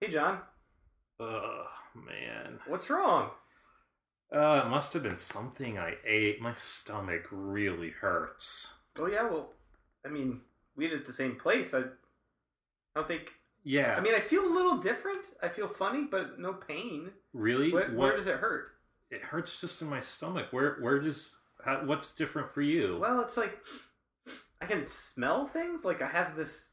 Hey, John. Oh man. What's wrong? Uh, it must have been something I ate. My stomach really hurts. Oh yeah, well, I mean, we ate at the same place. I, I don't think. Yeah. I mean, I feel a little different. I feel funny, but no pain. really? Where, What- where does it hurt? It hurts just in my stomach. Where? Where does? How, what's different for you? Well, it's like I can smell things. Like I have this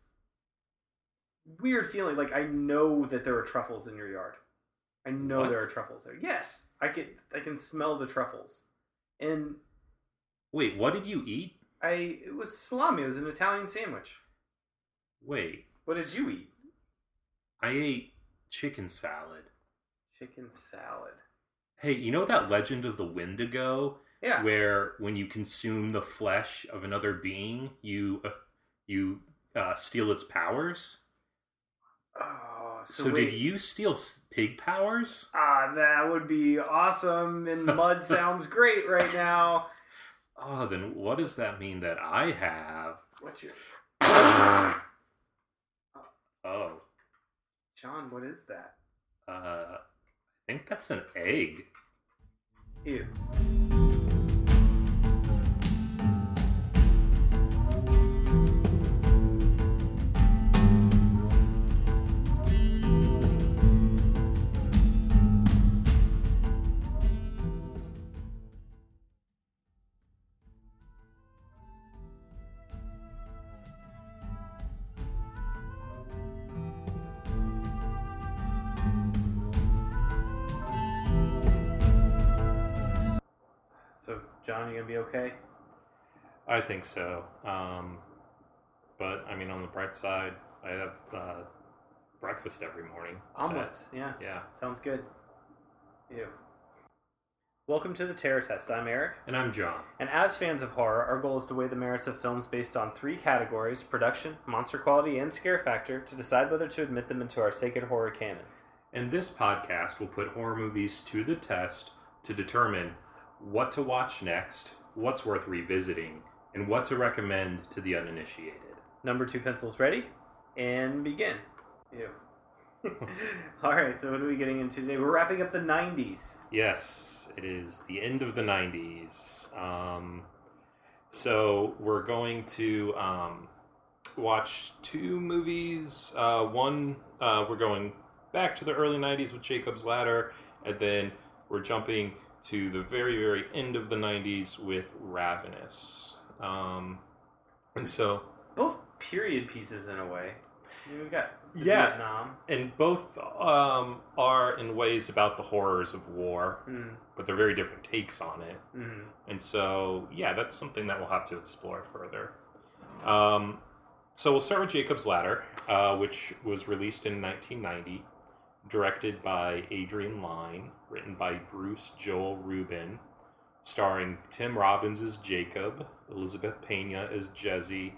weird feeling. Like I know that there are truffles in your yard. I know What? there are truffles there. Yes, I can. I can smell the truffles, and Wait, what did you eat? I it was salami. It was an Italian sandwich. Wait, What did you eat? I ate chicken salad. Chicken salad. Hey, you know that legend of the Wendigo, Yeah. where when you consume the flesh of another being, you uh, you uh, steal its powers? Oh, so, So, wait. did you steal pig powers? Ah, that would be awesome. And mud sounds great right now. Oh, then what does that mean that I have? What's your oh, John? What is that? uh, I think that's an egg. Ew. Okay? I think so. Um, but I mean, on the bright side, I have uh, breakfast every morning. so- Omelets. Yeah. yeah. Sounds good. Ew. Welcome to the Terror Test. I'm Eric. And I'm John. And as fans of horror, our goal is to weigh the merits of films based on three categories production, monster quality, and scare factor to decide whether to admit them into our sacred horror canon. And this podcast will put horror movies to the test to determine what to watch next, what's worth revisiting, and what to recommend to the uninitiated. Number two pencils ready? And begin. Ew. Alright, so what are we getting into today? We're wrapping up the 90s. Yes, it is the end of the 90s. Um, so we're going to um, watch two movies. Uh, one, uh, we're going back to the early 90s with Jacob's Ladder, and then we're jumping to the very, very end of the 90s with Ravenous. Um, and so, Both period pieces in a way. I mean, we've got Yeah. Vietnam. and both um, are in ways about the horrors of war, Mm, but they're very different takes on it. mm. And so, yeah, that's something that we'll have to explore further. Um, so we'll start with Jacob's Ladder, uh, which was released in 1990, directed by Adrian Lyne, written by Bruce Joel Rubin, starring Tim Robbins as Jacob, Elizabeth Pena as Jesse,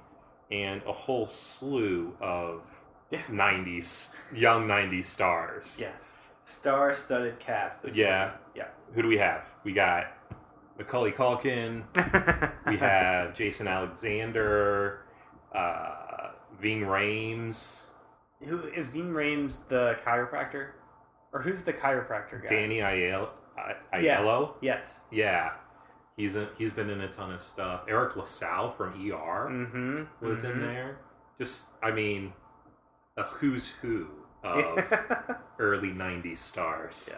and a whole slew of Yeah. 90s young 90s stars. Yes. Star studded cast. Yeah. one. Who do we have? We got Macaulay Culkin, we have Jason Alexander, uh, Ving Rhames, Who is Ving Rhames the chiropractor? Or who's the chiropractor guy? Danny Aiello. I- Yeah. Yes. Yeah. He's a, he's been in a ton of stuff. Eric LaSalle from ER Mm-hmm. was in there. Just, I mean, a who's who of early 90s stars.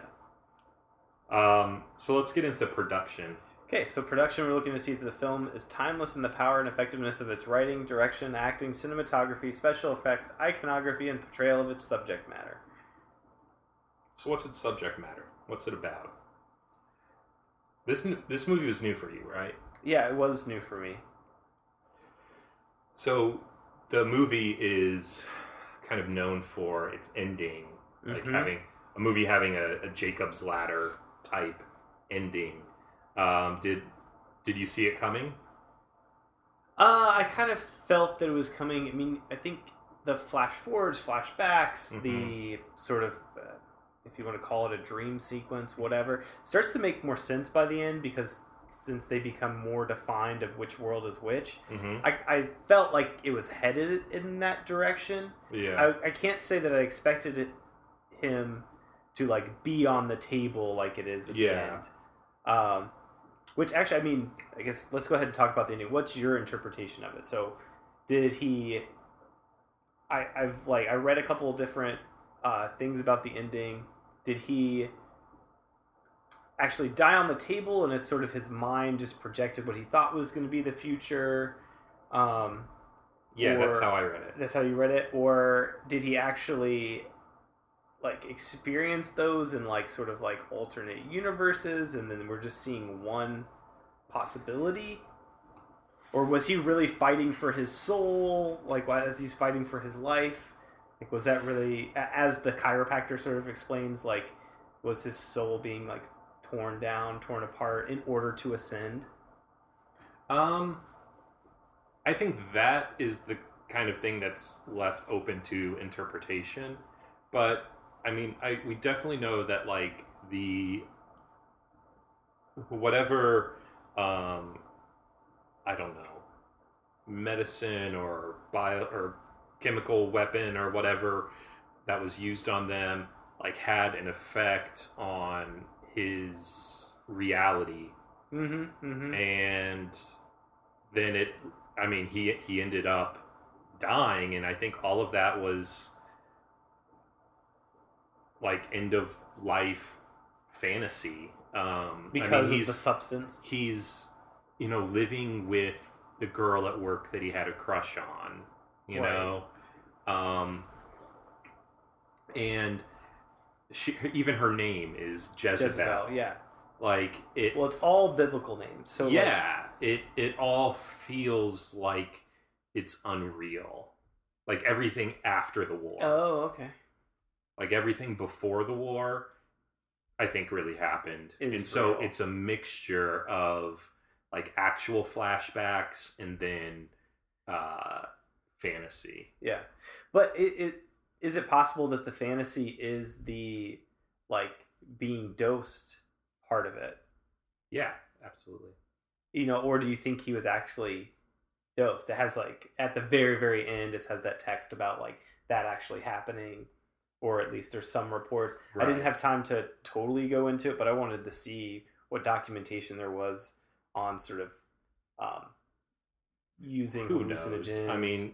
Yeah. Um, so let's get into production. Okay, so production, we're looking to see if the film is timeless in the power and effectiveness of its writing, direction, acting, cinematography, special effects, iconography, and portrayal of its subject matter. So what's its subject matter? What's it about? This this movie was new for you, right? Yeah, it was new for me. So the movie is kind of known for its ending, like Mhm. having a movie having a, a Jacob's Ladder type ending. Um, did did you see it coming? Uh, I kind of felt that it was coming. I mean, I think the flash forwards, flashbacks, Mm-hmm. the sort of, uh, if you want to call it a dream sequence, whatever, starts to make more sense by the end because since they become more defined of which world is which, hmm I, I felt like it was headed in that direction. Yeah. I, I can't say that I expected it him to like be on the table like it is at Yeah. the end. Um, which actually, I mean, I guess let's go ahead and talk about the ending. What's your interpretation of it? So, did he? I I've like I read a couple of different uh, things about the ending. Did he actually die on the table, and it's sort of his mind just projected what he thought was going to be the future? Um, Yeah, that's how I read it. that's how you read it, or did he actually like experience those in like sort of like alternate universes, and then we're just seeing one possibility? Or was he really fighting for his soul? Like, as he's fighting for his life? Like, was that really, as the chiropractor sort of explains, like, was his soul being like torn down, torn apart in order to ascend? Um, I think that is the kind of thing that's left open to interpretation. But I mean, I we definitely know that like the whatever um I don't know medicine or bio or chemical weapon or whatever that was used on them like had an effect on his reality Mm-hmm. mm-hmm. and then it i mean he he ended up dying and i think all of that was like end of life fantasy um Because I mean, of he's, the substance. he's you know living with the girl at work that he had a crush on you Right. know um and she even her name is Jezebel, Jezebel, yeah. like it Well, it's all biblical names. So like, yeah it it all feels like it's unreal like everything after the war oh, okay. Like everything before the war i think really happened and so real. it's a mixture of like actual flashbacks and then uh fantasy Yeah, but it, it is it possible that the fantasy is the like being dosed part of it? yeah absolutely You know, or do you think he was actually dosed? It has like at the very very end, it has that text about like that actually happening, or at least there's some reports. I didn't have time to totally go into it, but I wanted to see what documentation there was on sort of um, using who hallucinogens. knows i mean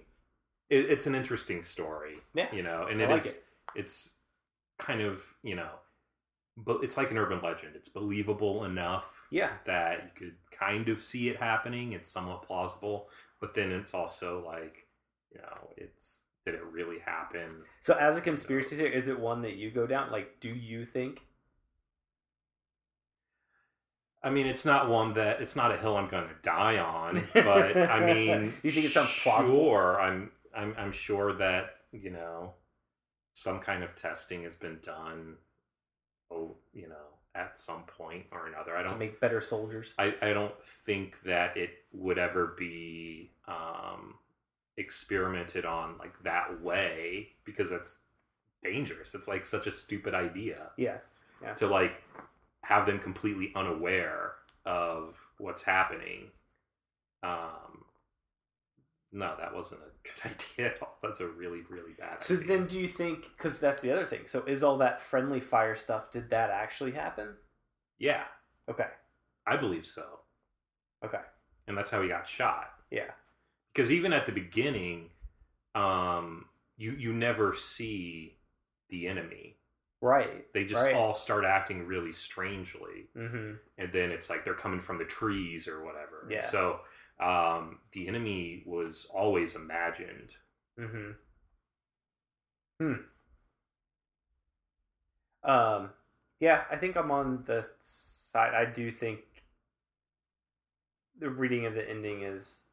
it, it's an interesting story Yeah, you know and I it like is- it. it's kind of you know but it's like an urban legend it's believable enough Yeah, that you could kind of see it happening it's somewhat plausible but then it's also like you know it's did it really happen So, as a conspiracy theory, is it one that you go down? Like, do you think? i mean it's not one that it's not a hill i'm gonna die on but i mean Do You think it sounds plausible? sure i'm i'm, I'm sure that you know some kind of testing has been done oh you know at some point or another i don't make better soldiers? I, I don't think that it would ever be um, experimented on like that way because that's dangerous. It's like such a stupid idea Yeah. yeah. to like have them completely unaware of what's happening. Um, no, that wasn't a good idea at all. That's a really, really bad So idea. then, do you think? Because that's the other thing. So, is all that friendly fire stuff? Did that actually happen? yeah, Okay. I believe so. Okay. And that's how he got shot. Yeah. Because even at the beginning um you you never see the enemy Right. they just Right. all start acting really strangely Mm-hmm. and then it's like they're coming from the trees or whatever And Yeah. so um the enemy was always imagined Mm-hmm. Hmm. Um. Yeah, I think I'm on the side. I do think the reading of the ending is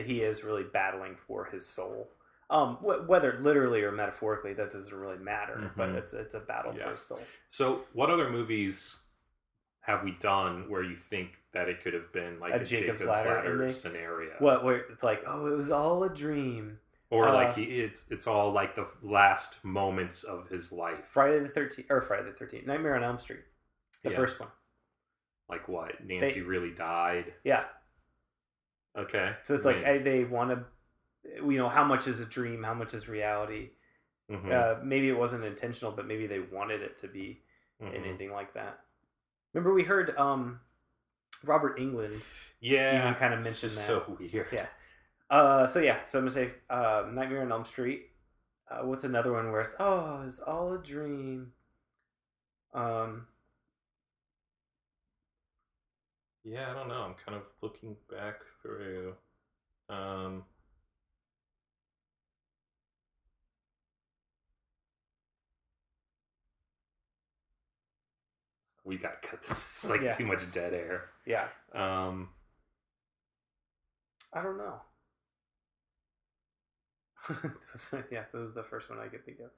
that he is really battling for his soul. Um, wh- whether literally or metaphorically, that doesn't really matter. But Mhm. it's it's a battle Yeah. for his soul. so what other movies have we done where you think that it could have been like A a, Jacob's Jacob's, Ladder Ladder, scenario What where it's like, oh, it was all a dream. or Uh, like he, it's it's all like the last moments of his life Friday the Thirteenth or Friday the Thirteenth, Nightmare on Elm Street, the Yeah. first one. like what nancy They- really died Yeah, okay So it's like they want to, you know, how much is a dream, how much is reality, Mhm. Uh, maybe it wasn't intentional, but maybe they wanted it to be an Mhm. ending like that. Remember, we heard um, Robert Englund. Yeah, even kinda mentioned that. So weird. Yeah. Uh, so yeah, so I'm gonna say uh, Nightmare on Elm Street. Uh, what's another one where it's oh, it's all a dream. Um, Yeah, I don't know. I'm kind of looking back through. Um, we gotta cut this. It's like Yeah. too much dead air. yeah, Um, I don't know. Yeah, that was the first one I could think of.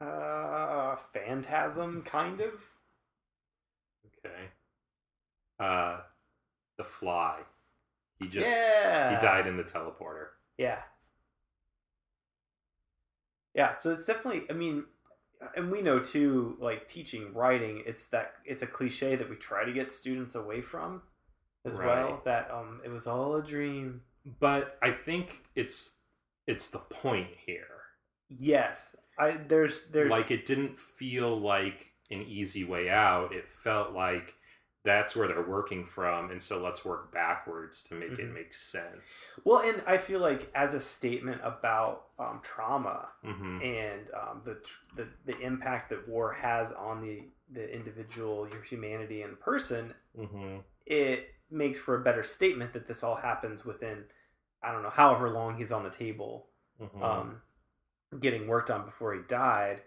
Uh, Phantasm, kind of. okay. Uh, the Fly. He just yeah, he died in the teleporter. Yeah. Yeah, so it's definitely I mean and we know too like teaching writing it's that it's a cliche that we try to get students away from as well that um it was all a dream. But I think it's it's the point here. Yes. I there's there's like it didn't feel like an easy way out. It felt like that's where they're working from and so let's work backwards to make it Mhm. make sense. Well and I feel like as a statement about um trauma hmm and um, the, tr- the the impact that war has on the the individual your humanity and person hmm it makes for a better statement that this all happens within I don't know however long he's on the table. Hmm um, getting worked on before he died.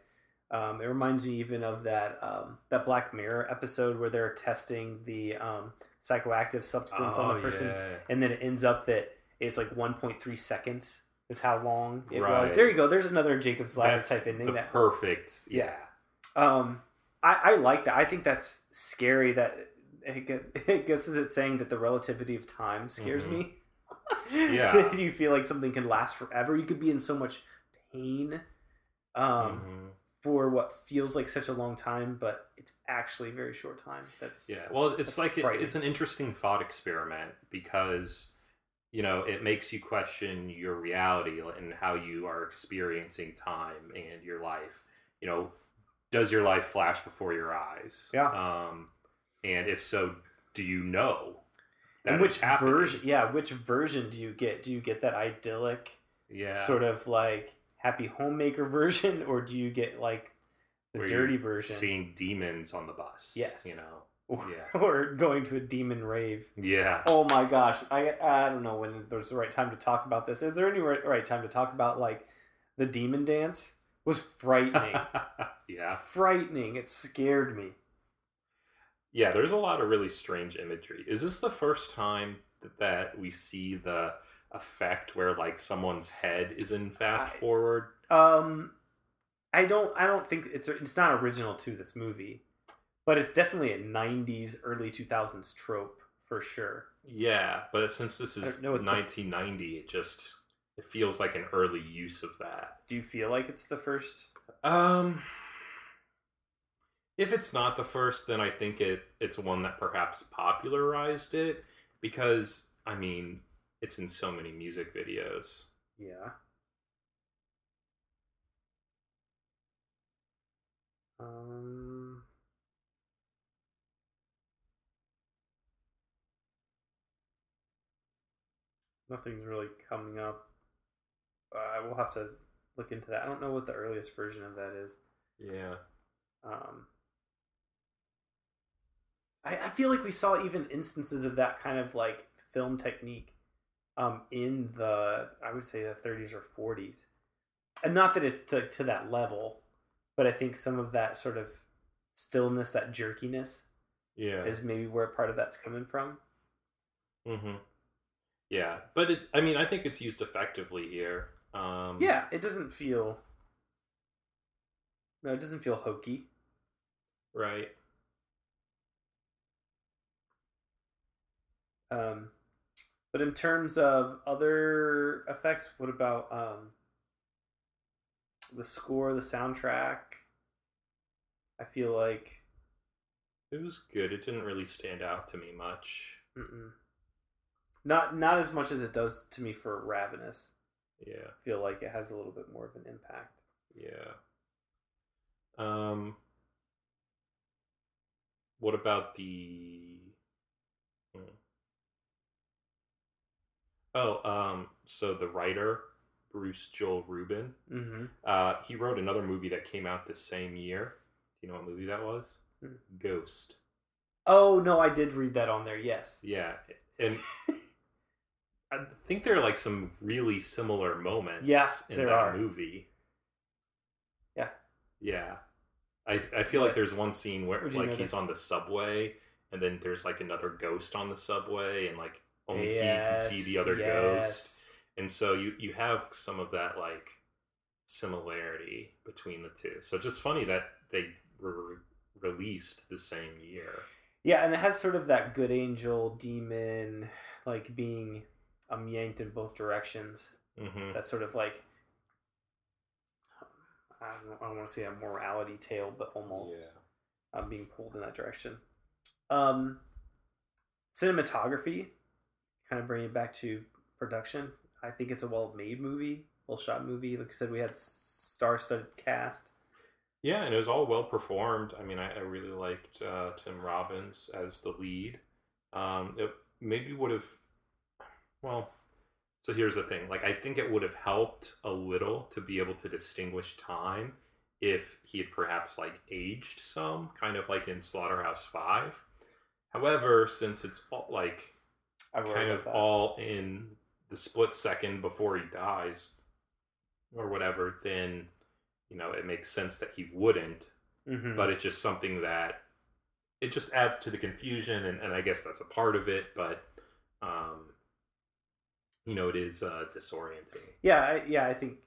Um, it reminds me even of that um, that Black Mirror episode where they're testing the um, psychoactive substance on the person, Oh, yeah. and then it ends up that it's like 1.3 seconds is how long it was. There you go. There's another Jacob's Ladder type ending. the that perfect yeah um, I, I like that. I think that's scary. That I guess, is it saying that the relativity of time scares Mhm. me. Yeah. You feel like something can last forever. You could be in so much pain, um, Mhm. for what feels like such a long time, but it's actually a very short time. That's yeah well it's like it, it's an interesting thought experiment because you know it makes you question your reality and how you are experiencing time and your life you know does your life flash before your eyes Yeah. um and if so do you know and which version? Yeah, which version do you get? Do you get that idyllic yeah sort of like happy homemaker version, or do you get like the Where dirty version? seeing demons on the bus Yes. you know or, Yeah. or going to a demon rave. yeah Oh my gosh, I I don't know when there's the right time to talk about this. Is there any right, right time to talk about like the demon dance? Was frightening, yeah frightening. It scared me. Yeah, there's a lot of really strange imagery. Is this the first time that, that we see the effect where like someone's head is in fast I- forward? Um, I don't I don't think it's it's not original to this movie, but it's definitely a '90s, early 2000s trope for sure. Yeah, but since this is don't know what the- 1990, it just it feels like an early use of that. Do you feel like it's the first? Um if it's not the first, then I think it it's one that perhaps popularized it because I mean, it's in so many music videos. Yeah. Um. Nothing's really coming up. Uh, we'll have to look into that. I don't know what the earliest version of that is. Yeah. Um, I, I feel like we saw even instances of that kind of like film technique um, in the I would say the 30s or 40s, and not that it's to, to that level, but I think some of that sort of stillness, that jerkiness, Yeah. is maybe where part of that's coming from. Mm-hmm. Yeah, but it, I mean, I think it's used effectively here. Um, Yeah, it doesn't feel. No, it doesn't feel hokey. Right. Um, but in terms of other effects, what about um, the score, the soundtrack? I feel like It was good. It didn't really stand out to me much. mm-mm. Not not as much as it does to me for Ravenous. Yeah. I feel like it has a little bit more of an impact. Yeah. Um. What about the? hmm. Oh, um. So the writer Bruce Joel Rubin, Mm-hmm. uh, he wrote another movie that came out this same year. Do you know what movie that was? Hmm. Ghost. Oh no, I did read that on there. Yes. Yeah, and I think there are like some really similar moments. Yeah, in there that are. movie. Yeah. Yeah, I I feel like there's one scene where like he's on the subway, and then there's like another ghost on the subway, and like only he can see the other ghost, and so you you have some of that like similarity between the two. So just funny that they were re- released the same year. Yeah, and it has sort of that good angel demon, like being um yanked in both directions. hmm That sort of like I don't, don't want to say a morality tale, but almost um, being pulled in that direction. Um, cinematography, kind of bringing it back to production. I think it's a well-made movie, well-shot movie. Like I said, we had star-studded cast. Yeah, and it was all well performed. I mean, I, I really liked uh, Tim Robbins as the lead. Um, it maybe would have, well, so here's the thing. Like, I think it would have helped a little to be able to distinguish time if he had perhaps like aged some, kind of like in Slaughterhouse Five. However, since it's all, like kind of that. all in the split second before he dies or whatever, then you know it makes sense that he wouldn't. Mhm. But it's just something that it just adds to the confusion, and, and I guess that's a part of it. But um, you know, it is uh, disorienting. Yeah, I, yeah, I think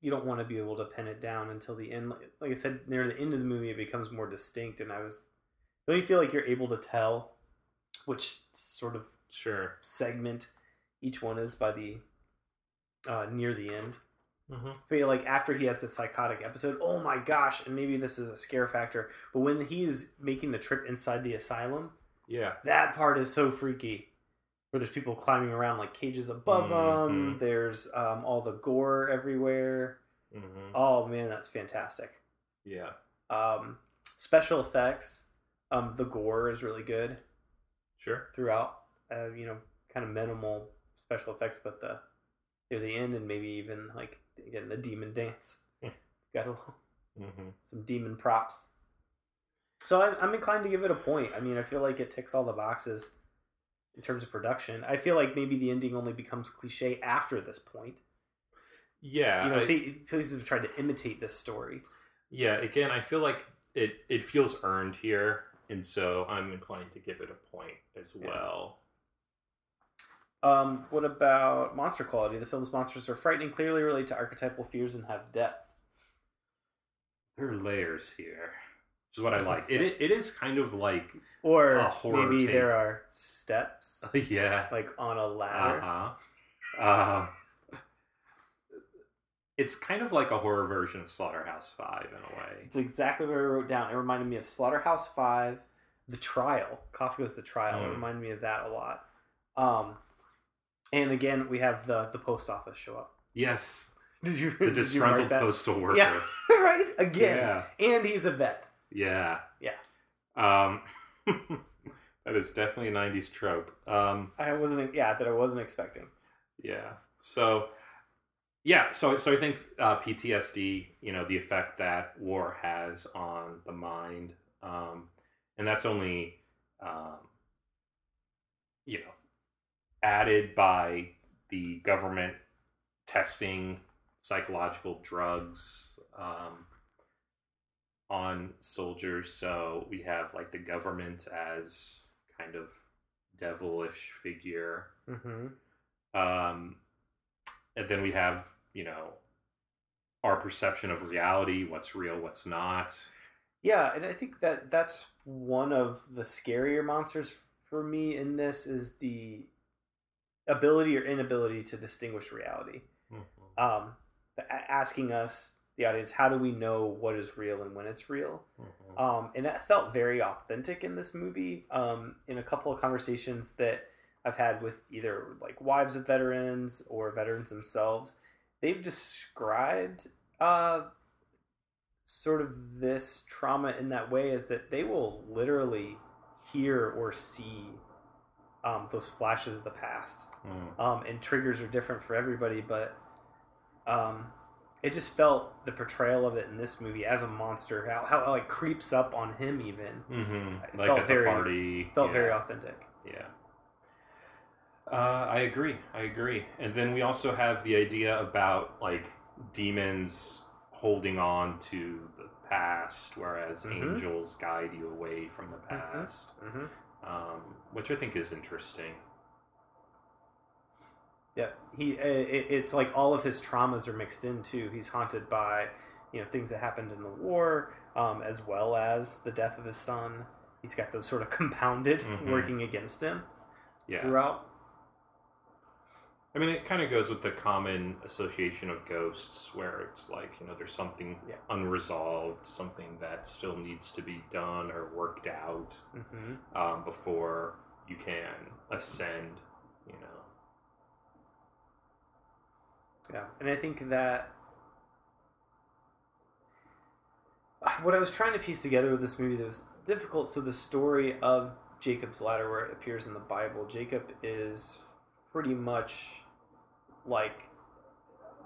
you don't want to be able to pin it down until the end. Like, like I said, near the end of the movie, it becomes more distinct, and I was don't you feel like you're able to tell which sort of Sure. segment each one is by the uh, near the end? Mm-hmm. I feel like after he has the psychotic episode, oh my gosh, and maybe this is a scare factor, but when he's making the trip inside the asylum, Yeah. that part is so freaky. Where there's people climbing around like cages above them. Mhm. There's um, all the gore everywhere. Mm-hmm. Oh man, that's fantastic. Yeah. Um, special effects. Um, the gore is really good Sure. throughout. Uh, you know, kind of minimal special effects, but the near the end and maybe even like again the demon dance. Got a little, Mm-hmm. some demon props. So I'm, I'm inclined to give it a point. I mean, I feel like it ticks all the boxes in terms of production. I feel like maybe the ending only becomes cliche after this point. Yeah. You know, I- they, places have tried to imitate this story. Yeah, again, I feel like it it feels earned here, and so I'm inclined to give it a point as well. Um, what about monster quality? The film's monsters are frightening, clearly relate to archetypal fears, and have depth. There are layers here, which is what I like. It it is kind of like Or A horror maybe take. there are steps, yeah, like on a ladder. huh. Uh, it's kind of like a horror version of Slaughterhouse Five in a way. It's exactly what I wrote down. It reminded me of Slaughterhouse Five, The Trial. Kafka's the Trial. It Mm. reminded me of that a lot. Um, and again, we have the the post office show up. Yes, Did you? the did disgruntled that? postal worker. Yeah, right. Again, Yeah. and he's a vet. Yeah. Yeah. Um, that is definitely a '90s trope. Um, I wasn't. Yeah, that I wasn't expecting. Yeah. So, yeah. So, so I think uh, PTSD, you know, the effect that war has on the mind, um, and that's only, um, you know, added by the government testing psychological drugs um, on soldiers. So we have like the government as kind of devilish figure Mm-hmm. um, and then we have you know our perception of reality what's real what's not Yeah, and I think that that's one of the scarier monsters for me in this is the ability or inability to distinguish reality. Um, a- asking us, the audience, how do we know what is real and when it's real? Um, and that felt very authentic in this movie. Um, in a couple of conversations that I've had with either like wives of veterans or veterans themselves, they've described uh, sort of this trauma in that way is that they will literally hear or see um, those flashes of the past. Mm. Um, and triggers are different for everybody, but um, it just felt the portrayal of it in this movie as a monster, how, how it like creeps up on him even hmm Like felt at very- the party. felt yeah. very authentic. Yeah. Uh, I agree. I agree. And then we also have the idea about like demons holding on to the past, whereas Mhm. angels guide you away from the past, Mm-hmm. Um, which I think is interesting. Yeah, he. uh, It, it's like all of his traumas are mixed in too. He's haunted by, you know, things that happened in the war, um, as well as the death of his son. He's got those sort of compounded Mhm. working against him Yeah. throughout. I mean, it kind of goes with the common association of ghosts, where it's like, you know, there's something Yeah. unresolved, something that still needs to be done or worked out hmm um, before you can ascend, you know. Yeah, and I think that what I was trying to piece together with this movie that was difficult. So the story of Jacob's ladder, where it appears in the Bible, Jacob is pretty much like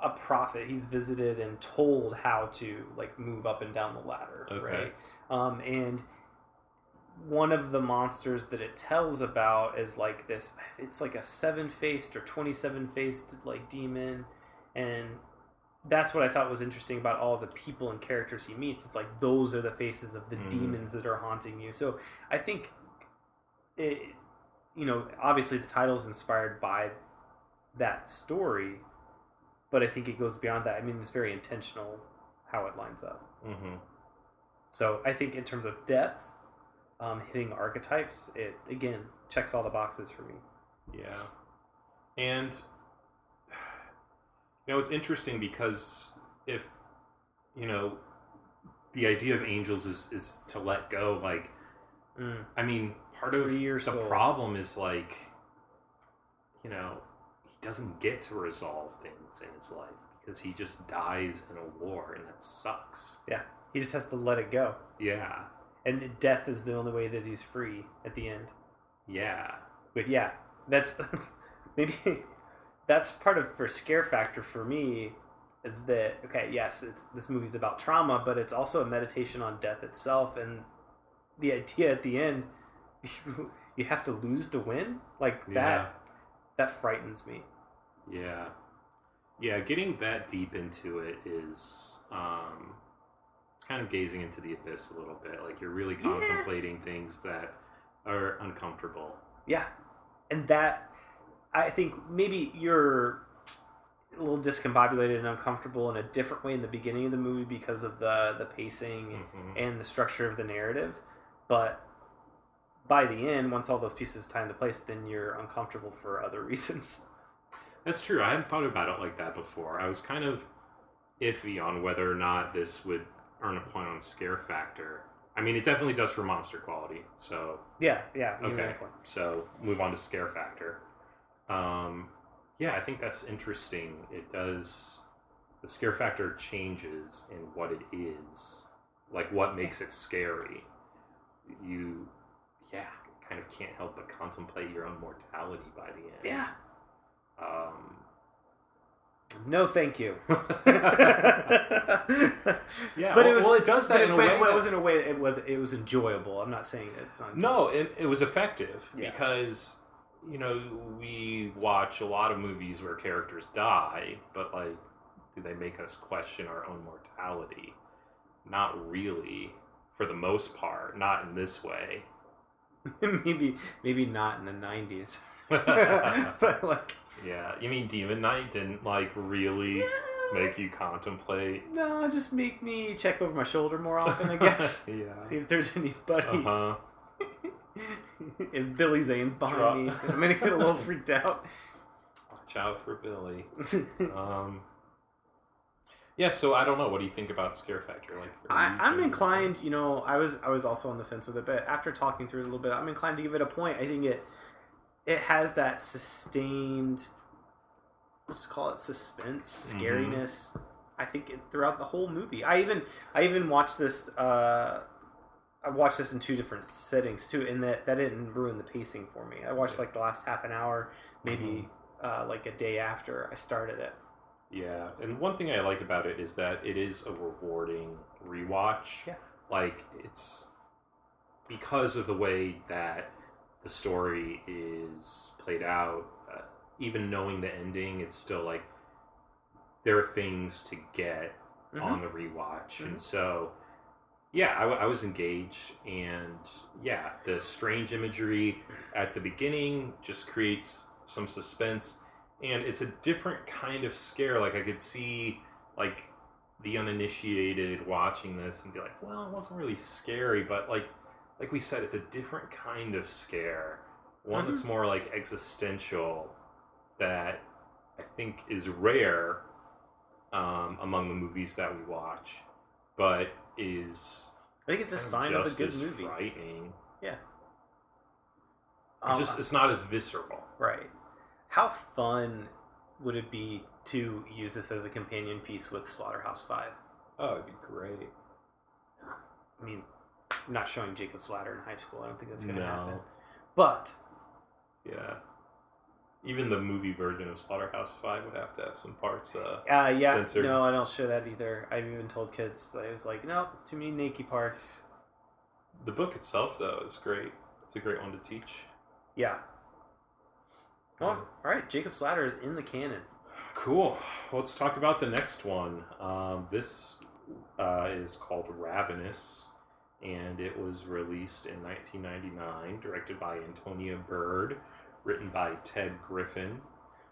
a prophet. He's visited and told how to like move up and down the ladder, Okay. right? Um, and one of the monsters that it tells about is like this. It's like a seven-faced or twenty-seven-faced like demon, and that's what I thought was interesting about all the people and characters he meets. It's like those are the faces of the Mm. demons that are haunting you. So I think it, you know, obviously the title is inspired by that story, but I think it goes beyond that. I mean, it's very intentional how it lines up. Mm-hmm. So I think in terms of depth, um, hitting archetypes, it again checks all the boxes for me. Yeah. And you know, it's interesting because if you know the idea of angels is is to let go, like Mm. I mean, part of Free the soul. problem is like you know, doesn't get to resolve things in his life because he just dies in a war and that sucks. Yeah. He just has to let it go, Yeah. and death is the only way that he's free at the end. Yeah. But yeah, that's, that's maybe that's part of for scare factor for me is that okay? Yes, it's this movie's about trauma, but it's also a meditation on death itself, and the idea at the end you, you have to lose to win like Yeah. that. That frightens me. Yeah. Yeah, getting that deep into it is um kind of gazing into the abyss a little bit. Like you're really Yeah. contemplating things that are uncomfortable. Yeah, and that I think maybe you're a little discombobulated and uncomfortable in a different way in the beginning of the movie because of the the pacing Mhm. and the structure of the narrative, but by the end, once all those pieces tie into place, then you're uncomfortable for other reasons. That's true. I hadn't thought about it like that before. I was kind of iffy on whether or not this would earn a point on scare factor. I mean, it definitely does for monster quality. So Yeah, yeah. Okay. point. So move on to scare factor. Um, yeah, I think that's interesting. It does. The scare factor changes in what it is, like what makes it scary. You, yeah, kind of can't help but contemplate your own mortality by the end. Yeah. Um, No, thank you. yeah. but well, it was well, it does that but in a but way. it was in a way it was it was enjoyable. I'm not saying it's not. No, it, it was effective Yeah. because you know we watch a lot of movies where characters die, but like, do they make us question our own mortality? Not really, for the most part. Not in this way. maybe maybe not in the 90s. but like Yeah, you mean Demon Knight didn't like really make you contemplate? no, just make me check over my shoulder more often, I guess. yeah See if there's anybody. Uh huh. if Billy Zane's behind Draw- me, I'm gonna get a little freaked out. Watch out for Billy. Um. Yeah, so I don't know. What do you think about Scare Factor? Like, I, i'm inclined, you know, I was I was also on the fence with it, but after talking through it a little bit, I'm inclined to give it a point. I think it it has that sustained let's call it suspense Mhm. scariness i think it, throughout the whole movie i even i even watched this uh i watched this in two different settings too and that that didn't ruin the pacing for me i watched like the last half an hour maybe uh, like a day after i started it Yeah, and one thing I like about it is that it is a rewarding rewatch. Yeah. Like it's because of the way that the story is played out. Uh, even knowing the ending, it's still like there are things to get Mhm. on the rewatch, Mhm. and so yeah, I, w- I was engaged, and yeah, the strange imagery at the beginning just creates some suspense, and it's a different kind of scare. Like I could see like the uninitiated watching this and be like, well, it wasn't really scary, but like like we said, it's a different kind of scare, one that's more like existential that I think is rare um, among the movies that we watch, but is i think it's a sign of a good movie frightening. Um, just it's not as visceral. Right. How fun would it be to use this as a companion piece with Slaughterhouse Five? Oh, it'd be great. I mean, I'm not showing Jacob's Ladder in high school. I don't think that's going to No. happen. But Yeah. Even the movie version of Slaughterhouse Five would have to have some parts. Uh, uh, yeah, Censored. no, I don't show that either. I've even told kids I was like, no, too many naked parts. the book itself, though, is great. It's a great one to teach. Yeah. Well, all right. Jacob's Ladder is in the canon. Cool. Let's talk about the next one. Um, this uh, is called Ravenous, and it was released in 1999, directed by Antonia Bird, written by Ted Griffin,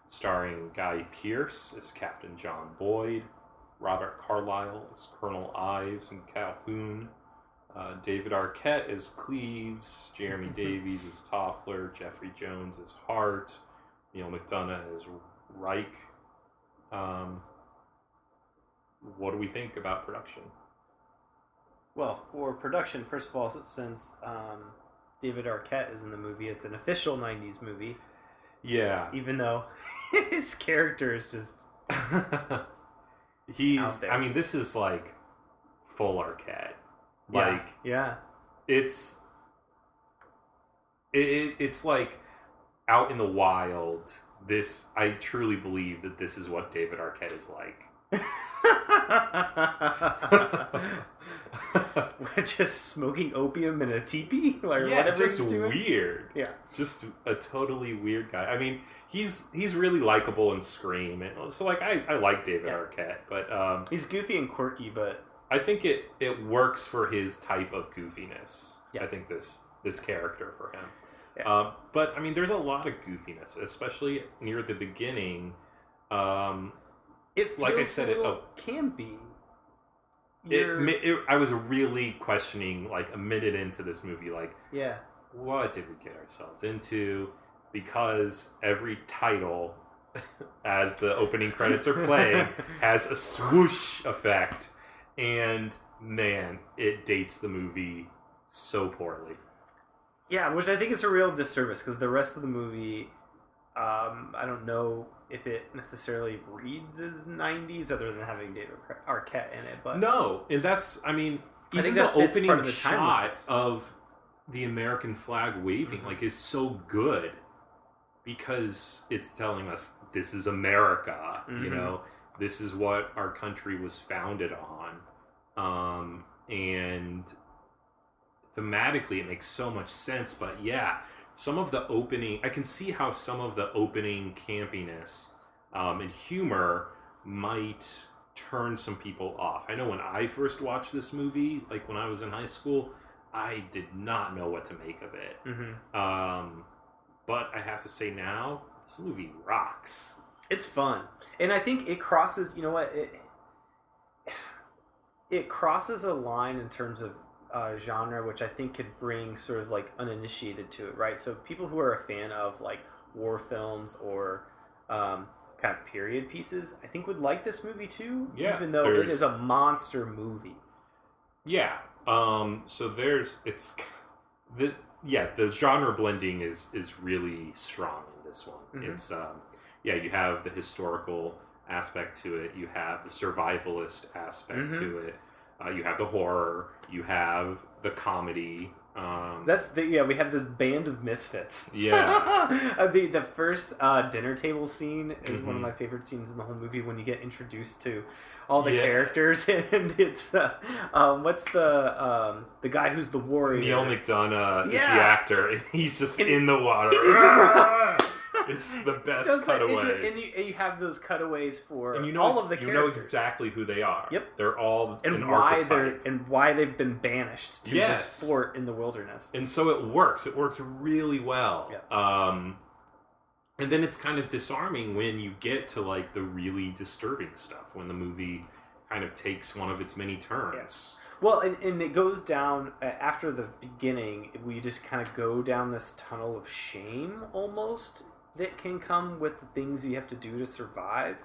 starring Guy Pearce as Captain John Boyd, Robert Carlyle as Colonel Ives and Calhoun, uh, David Arquette as Cleaves, Jeremy Davies as Toffler, Jeffrey Jones as Hart, Neal McDonough as Reich. Um, what do we think about production? Well, for production, first of all, since um, David Arquette is in the movie, it's an official '90s movie. Yeah, Even though his character is just he's. I mean, this is like full Arquette. Yeah. Like yeah, it's. It, it, it's like out in the wild. This I truly believe that this is what David Arquette is like. just smoking opium in a teepee, or yeah, whatever just weird. Yeah, just a totally weird guy. I mean, he's he's really likable in Scream, and so like I, I like David Yeah. Arquette, but um, he's goofy and quirky, but I think it it works for his type of goofiness. Yeah. I think this this character for him. Yeah. Um, but I mean, there's a lot of goofiness, especially near the beginning. Um, it feels Like I said, it- oh. campy. it, You're- it, I was really questioning, like a minute into this movie, like yeah, what did we get ourselves into? Because every title, as the opening credits are playing, has a swoosh effect, and man, it dates the movie so poorly. Yeah, which I think is a real disservice because the rest of the movie, um, I don't know if it necessarily reads as '90s, other than having David Arquette in it. But No, and that's I mean, I think the opening of the shot of the American flag waving Mhm. like is so good because it's telling us this is America. You Mhm. know, this is what our country was founded on, um, and thematically it makes so much sense. But yeah, some of the opening, I can see how some of the opening campiness um, and humor might turn some people off. I know when I first watched this movie, like when I was in high school, I did not know what to make of it. Mhm. Um, but I have to say now, this movie rocks. it's fun, and I think it crosses. You know what? It it crosses a line in terms of uh, genre, which I think could bring sort of like uninitiated to it, right? So people who are a fan of like war films or um, kind of period pieces, I think would like this movie too. Yeah, even though it is a monster movie. Yeah. Um, so there's it's the yeah, the genre blending is is really strong in this one. Mhm. It's um, yeah, you have the historical aspect to it, you have the survivalist aspect Mhm. to it, uh, you have the horror, you have the comedy. Um, That's the yeah. We have this band of misfits. Yeah. The the first uh, dinner table scene is one of Mhm. my favorite scenes in the whole movie when you get introduced to all the Yeah. characters and it's uh, um, what's the um, the guy who's the warrior. Neal McDonough is the actor, and he's just And- in the water. It is- the best Does that intro- cutaway. and, you, and you have those cutaways for and you know all of the characters. you characters. know exactly who they are. Yep. they're all and an why archetype. they're and why they've been banished to Yes. this fort in the wilderness. and so it works. It works really well. Yeah. Um, and then it's kind of disarming when you get to like the really disturbing stuff when the movie kind of takes one of its many turns. Well, and, and it goes down uh, after the beginning. We just kind of go down this tunnel of shame almost that can come with the things you have to do to survive.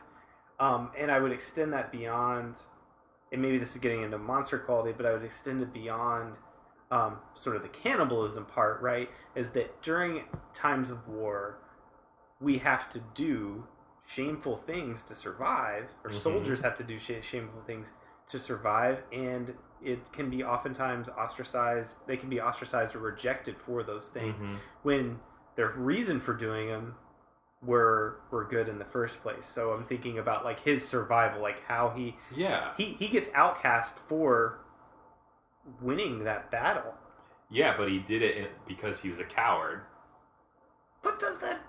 Um, and I would extend that beyond, and maybe this is getting into monster quality, but I would extend it beyond um, sort of the cannibalism part, right? Is that during times of war, we have to do shameful things to survive, or Mhm. soldiers have to do sh- shameful things to survive, and it can be oftentimes ostracized. They can be ostracized or rejected for those things Mhm. when their reason for doing them were were good in the first place. So I'm thinking about like his survival, like how he Yeah, he he gets outcast for winning that battle. yeah, but he did it because he was a coward. But does that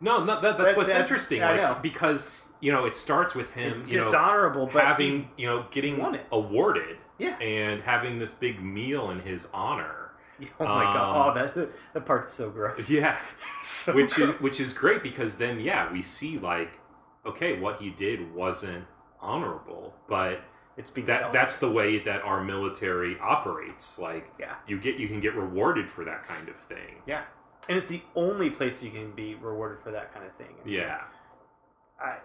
No, no, that, that's That- what's that- interesting. I like know. because you know it starts with him, it's you know, dishonorable? But having you know getting awarded yeah. and having this big meal in his honor. Oh my Um, god! Oh, that that part's so gross. Yeah, So which is which is great because then yeah we see like okay what he did wasn't honorable but it's being that that's the way that our military operates like yeah you get you can get rewarded for that kind of thing yeah, and it's the only place you can be rewarded for that kind of thing. yeah I,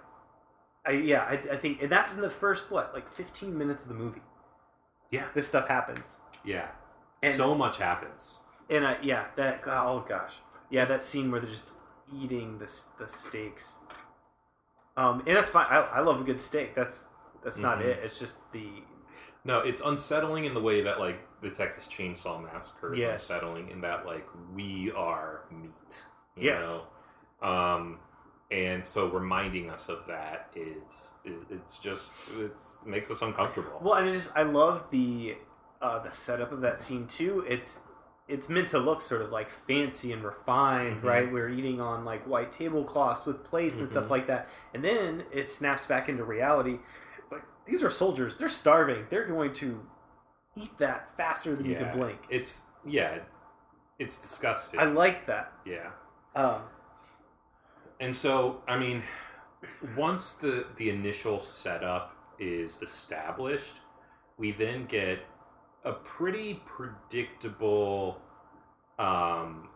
I yeah, I, I think that's in the first what like 15 minutes of the movie. Yeah. this stuff happens, yeah And- so much happens and I, yeah, that oh gosh, yeah, that scene where they're just eating the the steaks. Um, and that's fine. I, I love a good steak. That's that's not Mhm. it. It's just the no it's unsettling in the way that like the texas chainsaw massacre is Yes. unsettling in that like we are meat you Yes. know um and so reminding us of that is, it's just it's makes us uncomfortable Well, and I just I love the uh, the setup of that scene too. It's it's meant to look sort of like fancy and refined, Mhm. right? We're eating on like white tablecloths with plates and stuff Mhm. like that, and then it snaps back into reality. It's like these are soldiers; they're starving. They're going to eat that faster than you can blink. It's yeah, it's disgusting. I like that. yeah, Um, and so I mean, once the the initial setup is established, we then get a pretty predictable, um,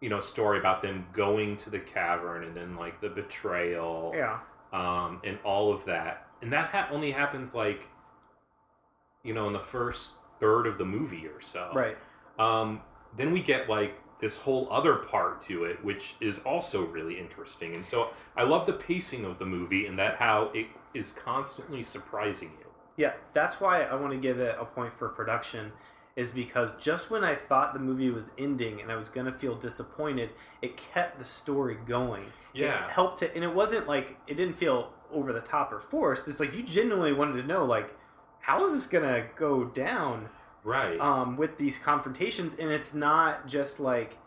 you know, story about them going to the cavern and then like the betrayal, yeah, um, and all of that, and that ha- only happens like, you know, in the first third of the movie or so, right. um, then we get like this whole other part to it, which is also really interesting. And so I love the pacing of the movie and that how it is constantly surprising you. Yeah, that's why I want to give it a point for production, is because just when I thought the movie was ending and I was going to feel disappointed, it kept the story going. Yeah. It helped it, and it wasn't like it didn't feel over the top or forced. It's like you genuinely wanted to know, like, how is this going to go down Right. um, with these confrontations? And it's not just like.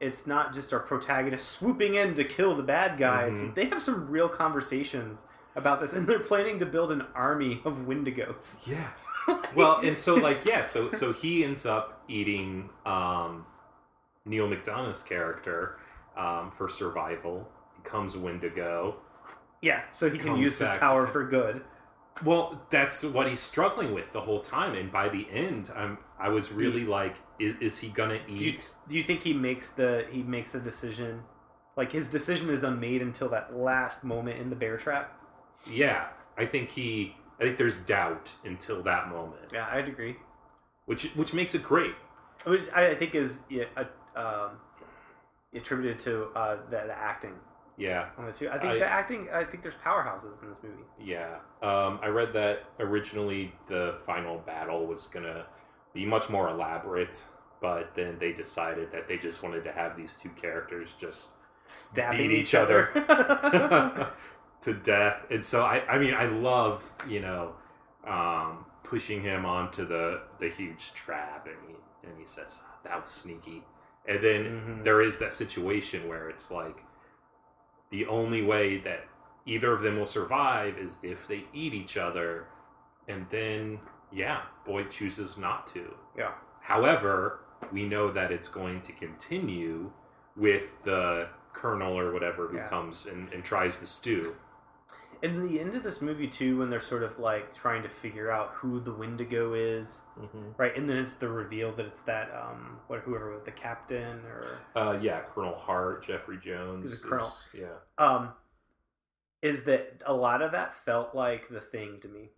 It's not just our protagonist swooping in to kill the bad guys. It's, Mhm. they have some real conversations about this, and they're planning to build an army of Wendigos. yeah. well, and so like yeah, so so he ends up eating um, Neal McDonough's character um, for survival. Becomes Wendigo. Yeah, so he can use his power for good. Well, that's what he's struggling with the whole time, and by the end, I'm I was really like, is, is he gonna eat? Do you, do you think he makes the he makes the decision? Like his decision is unmade until that last moment in the bear trap. Yeah, I think he. I think there's doubt until that moment, Yeah, I'd agree. which which makes it great. which I think is yeah, uh, um, attributed to uh, the, the acting Yeah, on the two. I think I- the acting. I think there's powerhouses in this movie. yeah. Um, I read that originally the final battle was gonna be much more elaborate, but then they decided that they just wanted to have these two characters just Stabbing Beat each, each other. to death. And so I, I mean, I love you know um, pushing him onto the the huge trap, and he and he says "Oh, that was sneaky. And then Mhm. there is that situation where it's like the only way that either of them will survive is if they eat each other, and then yeah, Boyd chooses not to. yeah. However, we know that it's going to continue with the colonel or whatever who Yeah. comes and, and tries the stew. In the end of this movie too, when they're sort of like trying to figure out who the Wendigo is, right? And then it's the reveal that it's that um, what whoever was the captain or Uh, yeah, Colonel Hart, Jeffrey Jones. A colonel. is- yeah. um, is that a lot of that felt like the thing to me.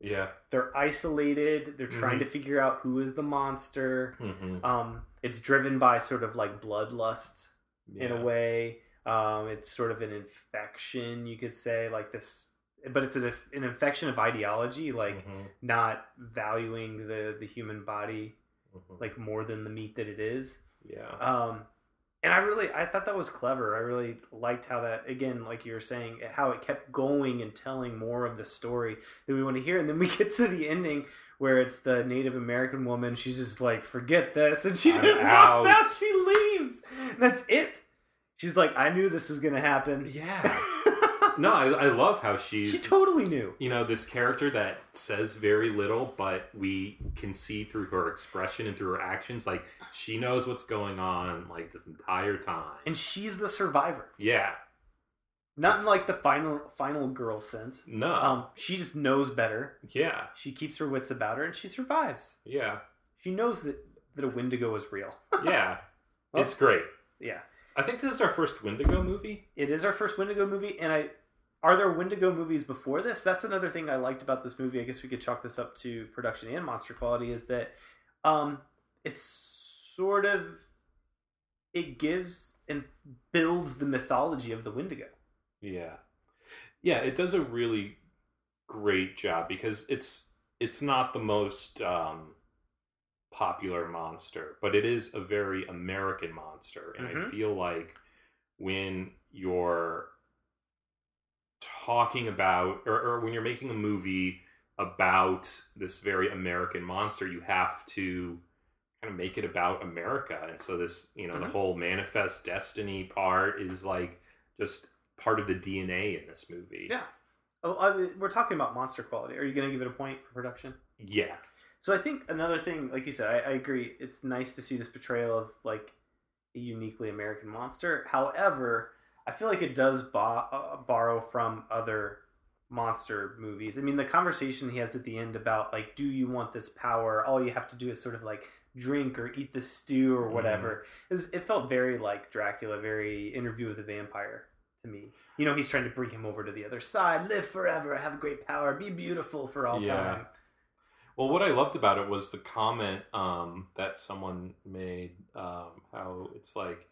Yeah. They're isolated. They're trying Mhm. to figure out who is the monster. Mm-hmm. Um, it's driven by sort of like bloodlust in a way. Um, it's sort of an infection, you could say, like this, but it's an, an infection of ideology, like Mm-hmm. not valuing the the human body like more than the meat that it is. yeah. Um, and I really, I thought that was clever. I really liked how that, again, like you were saying, how it kept going and telling more of the story that we want to hear. And then we get to the ending where it's the Native American woman. She's just like, forget this. And she I'm just walks out. out. She leaves. That's it. She's like, I knew this was going to happen. Yeah. No, I, I love how she's she totally knew. you know this character that says very little but we can see through her expression and through her actions like she knows what's going on like this entire time And she's the survivor. yeah Not in like the final final girl sense. no Um, she just knows better. yeah She keeps her wits about her and she survives. yeah She knows that, that a Wendigo is real. yeah Well- it's great yeah. I think this is our first wendigo movie It is our first Wendigo movie, and I are there Wendigo movies before this? That's another thing I liked about this movie. I guess we could chalk this up to production and monster quality. Is that um, it's sort of it gives and builds the mythology of the Wendigo. yeah yeah it does a really great job because it's it's not the most um popular monster but it is a very american monster and i Mhm. feel like when you're talking about or, or when you're making a movie about this very american monster you have to kind of make it about america and so this you know the Mhm. whole manifest destiny part is like just part of the dna in this movie Yeah. Oh, I mean, we're talking about monster quality. Are you going to give it a point for production? yeah So I think another thing, like you said, I, I agree. It's nice to see this portrayal of like a uniquely American monster. However, I feel like it does bo- uh, borrow from other monster movies. I mean, the conversation he has at the end about like, do you want this power? All you have to do is sort of like drink or eat the stew or whatever. It, was, it felt very like Dracula, very Interview with the Vampire to me. You know, he's trying to bring him over to the other side, live forever, have great power, be beautiful for all Yeah. time. Well, what I loved about it was the comment um, that someone made. Um, how it's like,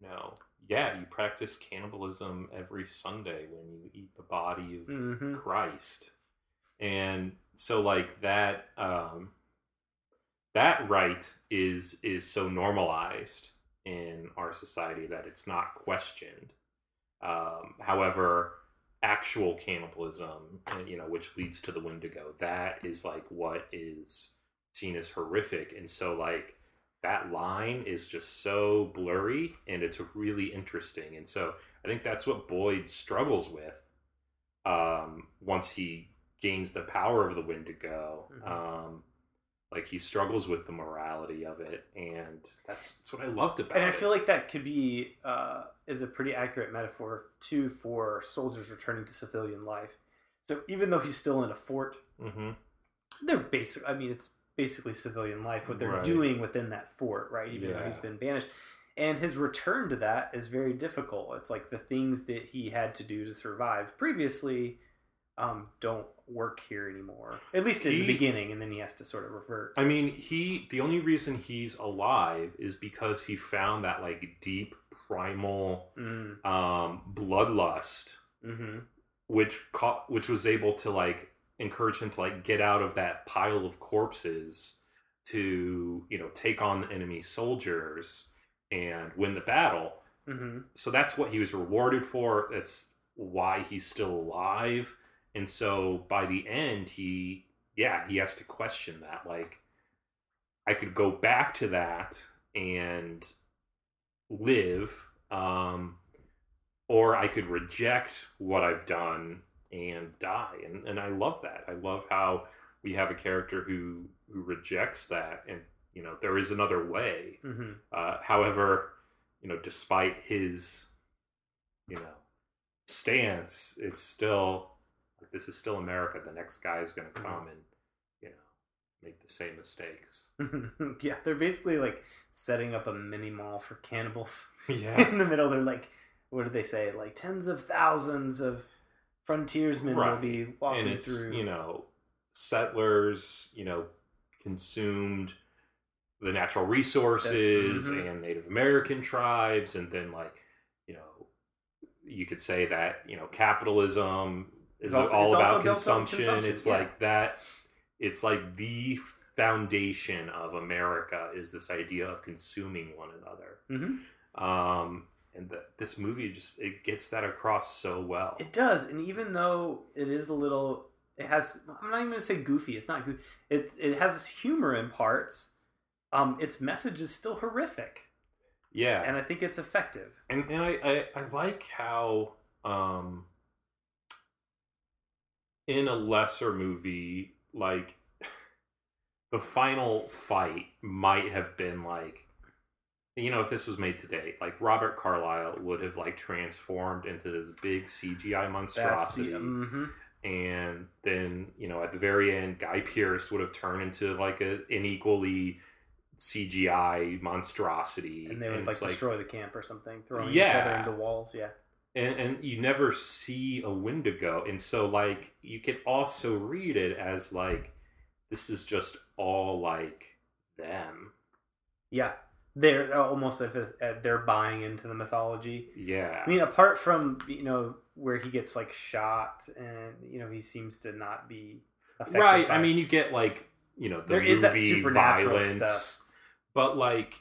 you know, yeah, you practice cannibalism every Sunday when you eat the body of hmm Christ, and so like that. Um, that right is is so normalized in our society that it's not questioned. Um, however, actual cannibalism, you know, which leads to the Wendigo, that is like what is seen as horrific, and so like that line is just so blurry, and it's really interesting, and so I think that's what Boyd struggles with um, once he gains the power of the Wendigo. Mhm. Um, like he struggles with the morality of it, and that's, that's what I loved about it. and I it. feel like that could be uh, is a pretty accurate metaphor too for soldiers returning to civilian life. So even though he's still in a fort, hmm they're basic. I mean, it's basically civilian life what they're Right. doing within that fort, right? Even though he's been banished, and his return to that is very difficult. It's like the things that he had to do to survive previously. Um, don't work here anymore. At least in He- the beginning, and then he has to sort of revert. I mean, he the only reason he's alive is because he found that like deep primal Mm, um bloodlust hmm which caught which was able to like encourage him to like get out of that pile of corpses to you know take on the enemy soldiers and win the battle. Hmm so that's what he was rewarded for. That's why he's still alive and so by the end he yeah he has to question that like i could go back to that and live um or i could reject what i've done and die. And and i love that. I love how we have a character who who rejects that and you know there is another way. Hmm uh, however, you know, despite his, you know, stance, it's still like this is still America. The next guy is going to come and you know make the same mistakes. yeah, they're basically like setting up a mini mall for cannibals. Yeah, in the middle, they're like, what did they say? Like tens of thousands of frontiersmen will be walking and it's through. you know settlers, you know, consumed the natural resources mhm. and Native American tribes, and then like you know you could say that you know capitalism is It's also- all about consumption. consumption, It's yeah. like that. It's like the foundation of America is this idea of consuming one another. Mhm. Um, and that this movie just it gets that across so well. It does, and even though it is a little, it has. I'm not even going to say goofy. It's not goofy. It it has humor in parts. Um, its message is still horrific, yeah, and I think it's effective. and and I, I I like how um in a lesser movie like the final fight might have been like you know if this was made today like Robert Carlyle would have like transformed into this big CGI monstrosity. the, hmm and then you know at the very end Guy Pearce would have turned into like a an equally CGI monstrosity. And they would it's like, destroy the camp or something, throwing each other into walls. Yeah, and, and you never see a Wendigo, and so like you could also read it as like this is just all like them. yeah. They're almost like uh, they're buying into the mythology. Yeah, I mean, apart from you know where he gets like shot, and you know he seems to not be affected right. I mean, you get like you know the There movie is that supernatural violence, stuff. but like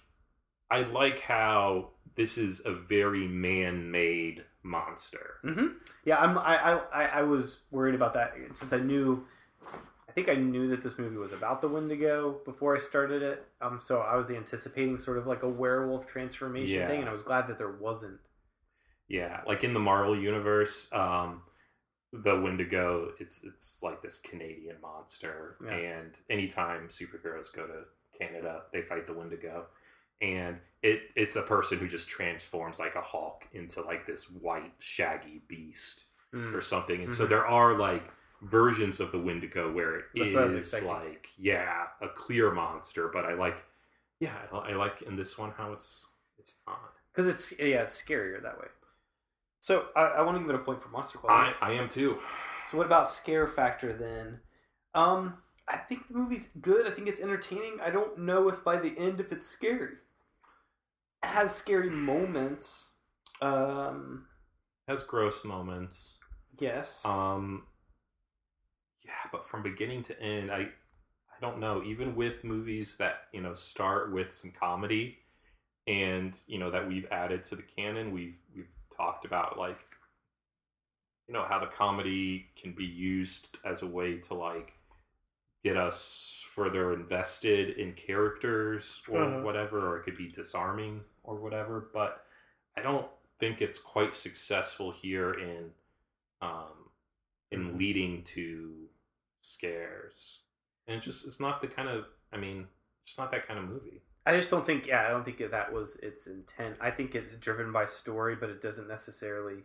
I like how this is a very man-made monster. hmm Yeah, I'm. I, I I I was worried about that since I knew. I think I knew that this movie was about the Wendigo before I started it. Um, so I was anticipating sort of like a werewolf transformation Yeah. thing, and I was glad that there wasn't. Yeah, like in the Marvel universe, um, the Wendigo, it's it's like this Canadian monster, Yeah. and anytime superheroes go to Canada, they fight the Wendigo, and it it's a person who just transforms like a hawk into like this white shaggy beast Mm. or something, and so Mhm. there are like versions of the Wendigo where it That's what I was is like yeah a clear monster, but I like yeah I, I like in this one how it's it's not. because it's yeah, it's scarier that way. So I, I want to give it a point for monster quality. I I am too. So what about scare factor then? Um, I think the movie's good. I think it's entertaining. I don't know if by the end if it's scary. Has scary moments. Um, has gross moments. yes. Um yeah, but from beginning to end, I I don't know, even with movies that, you know, start with some comedy and, you know, that we've added to the canon, we've we've talked about like you know, how the comedy can be used as a way to like get us further invested in characters or Uh-huh. whatever, or it could be disarming or whatever, but I don't think it's quite successful here in um in Mhm. leading to scares. And it just it's not the kind of I mean, it's not that kind of movie. I just don't think. Yeah, I don't think that, that was its intent. I think it's driven by story, but it doesn't necessarily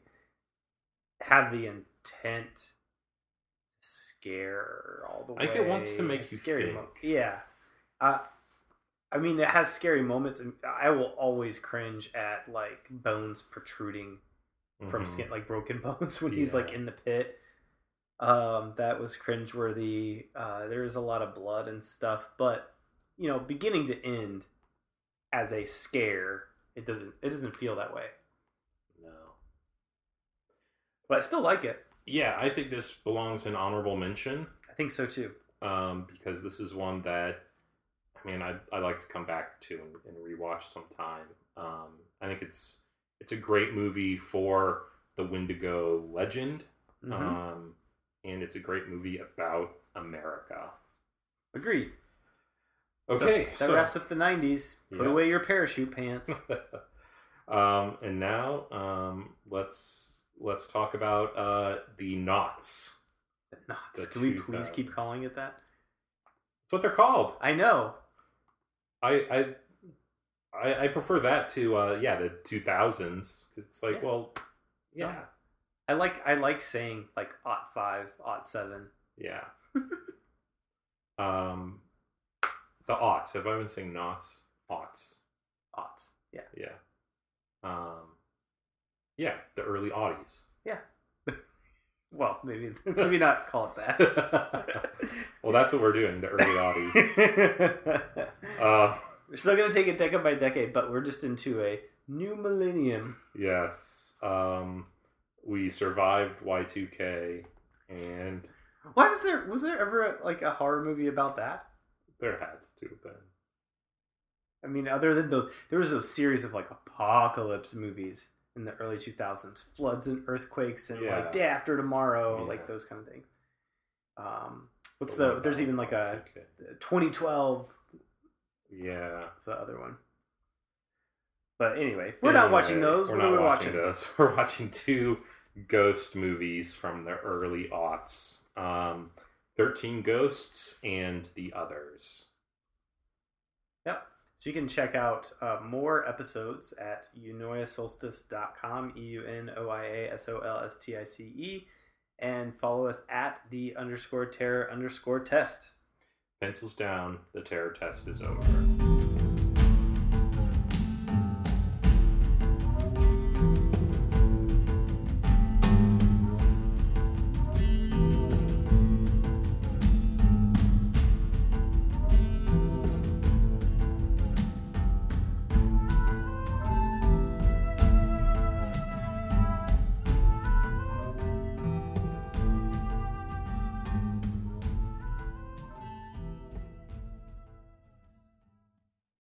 have the intent scare all the way. I think it wants to make you scary think. mo- yeah. Uh, I mean, it has scary moments, and I will always cringe at like bones protruding from Mhm. skin, like broken bones when he's like in the pit. Um, that was cringeworthy. Uh, there's a lot of blood and stuff, but you know, beginning to end as a scare, it doesn't it doesn't feel that way. No. But I still like it. Yeah, I think this belongs in honorable mention I think so too. um, because this is one that I mean I I like to come back to and, and rewatch sometime. Um, I think it's it's a great movie for the Wendigo legend, Mhm. um, and it's a great movie about America. Agreed. So Okay, that so, wraps up the '90s. Put Yeah. away your parachute pants. um, and now um, let's let's talk about uh, the knots. the knots. The Can we please keep calling it that? That's what they're called. I know. I I I, I prefer that to uh, yeah the two thousands. It's like Yeah. well yeah I like I like saying like aught five, aught seven. yeah. um, the aughts. Have I been saying knots? Aughts. Aughts. Yeah. Yeah. Um, yeah, the early Audis. Yeah. well, maybe maybe not call it that. well, that's what we're doing. The early Audis. Uh, we're still gonna take it decade by decade, but we're just into a new millennium. yes. Um, we survived Y two K, and Why was there was there ever like a horror movie about that? there had to have been. I mean, other than those, there was those series of like apocalypse movies in the early 2000s, floods and earthquakes and Yeah. like day after tomorrow, Yeah. like those kind of things. Um, what's But the? There's even like a Y2K? 2012. Yeah. That's the other one. But anyway, we're not watching those. We're what not watching watching? those. We're watching two ghost movies from the early aughts. Um, Thirteen Ghosts and The Others. Yep. So you can check out uh, more episodes at eunoiasolstice.com, E U N O I A S O L S T I C E, and follow us at the underscore terror underscore test. Pencils down. The terror test is over.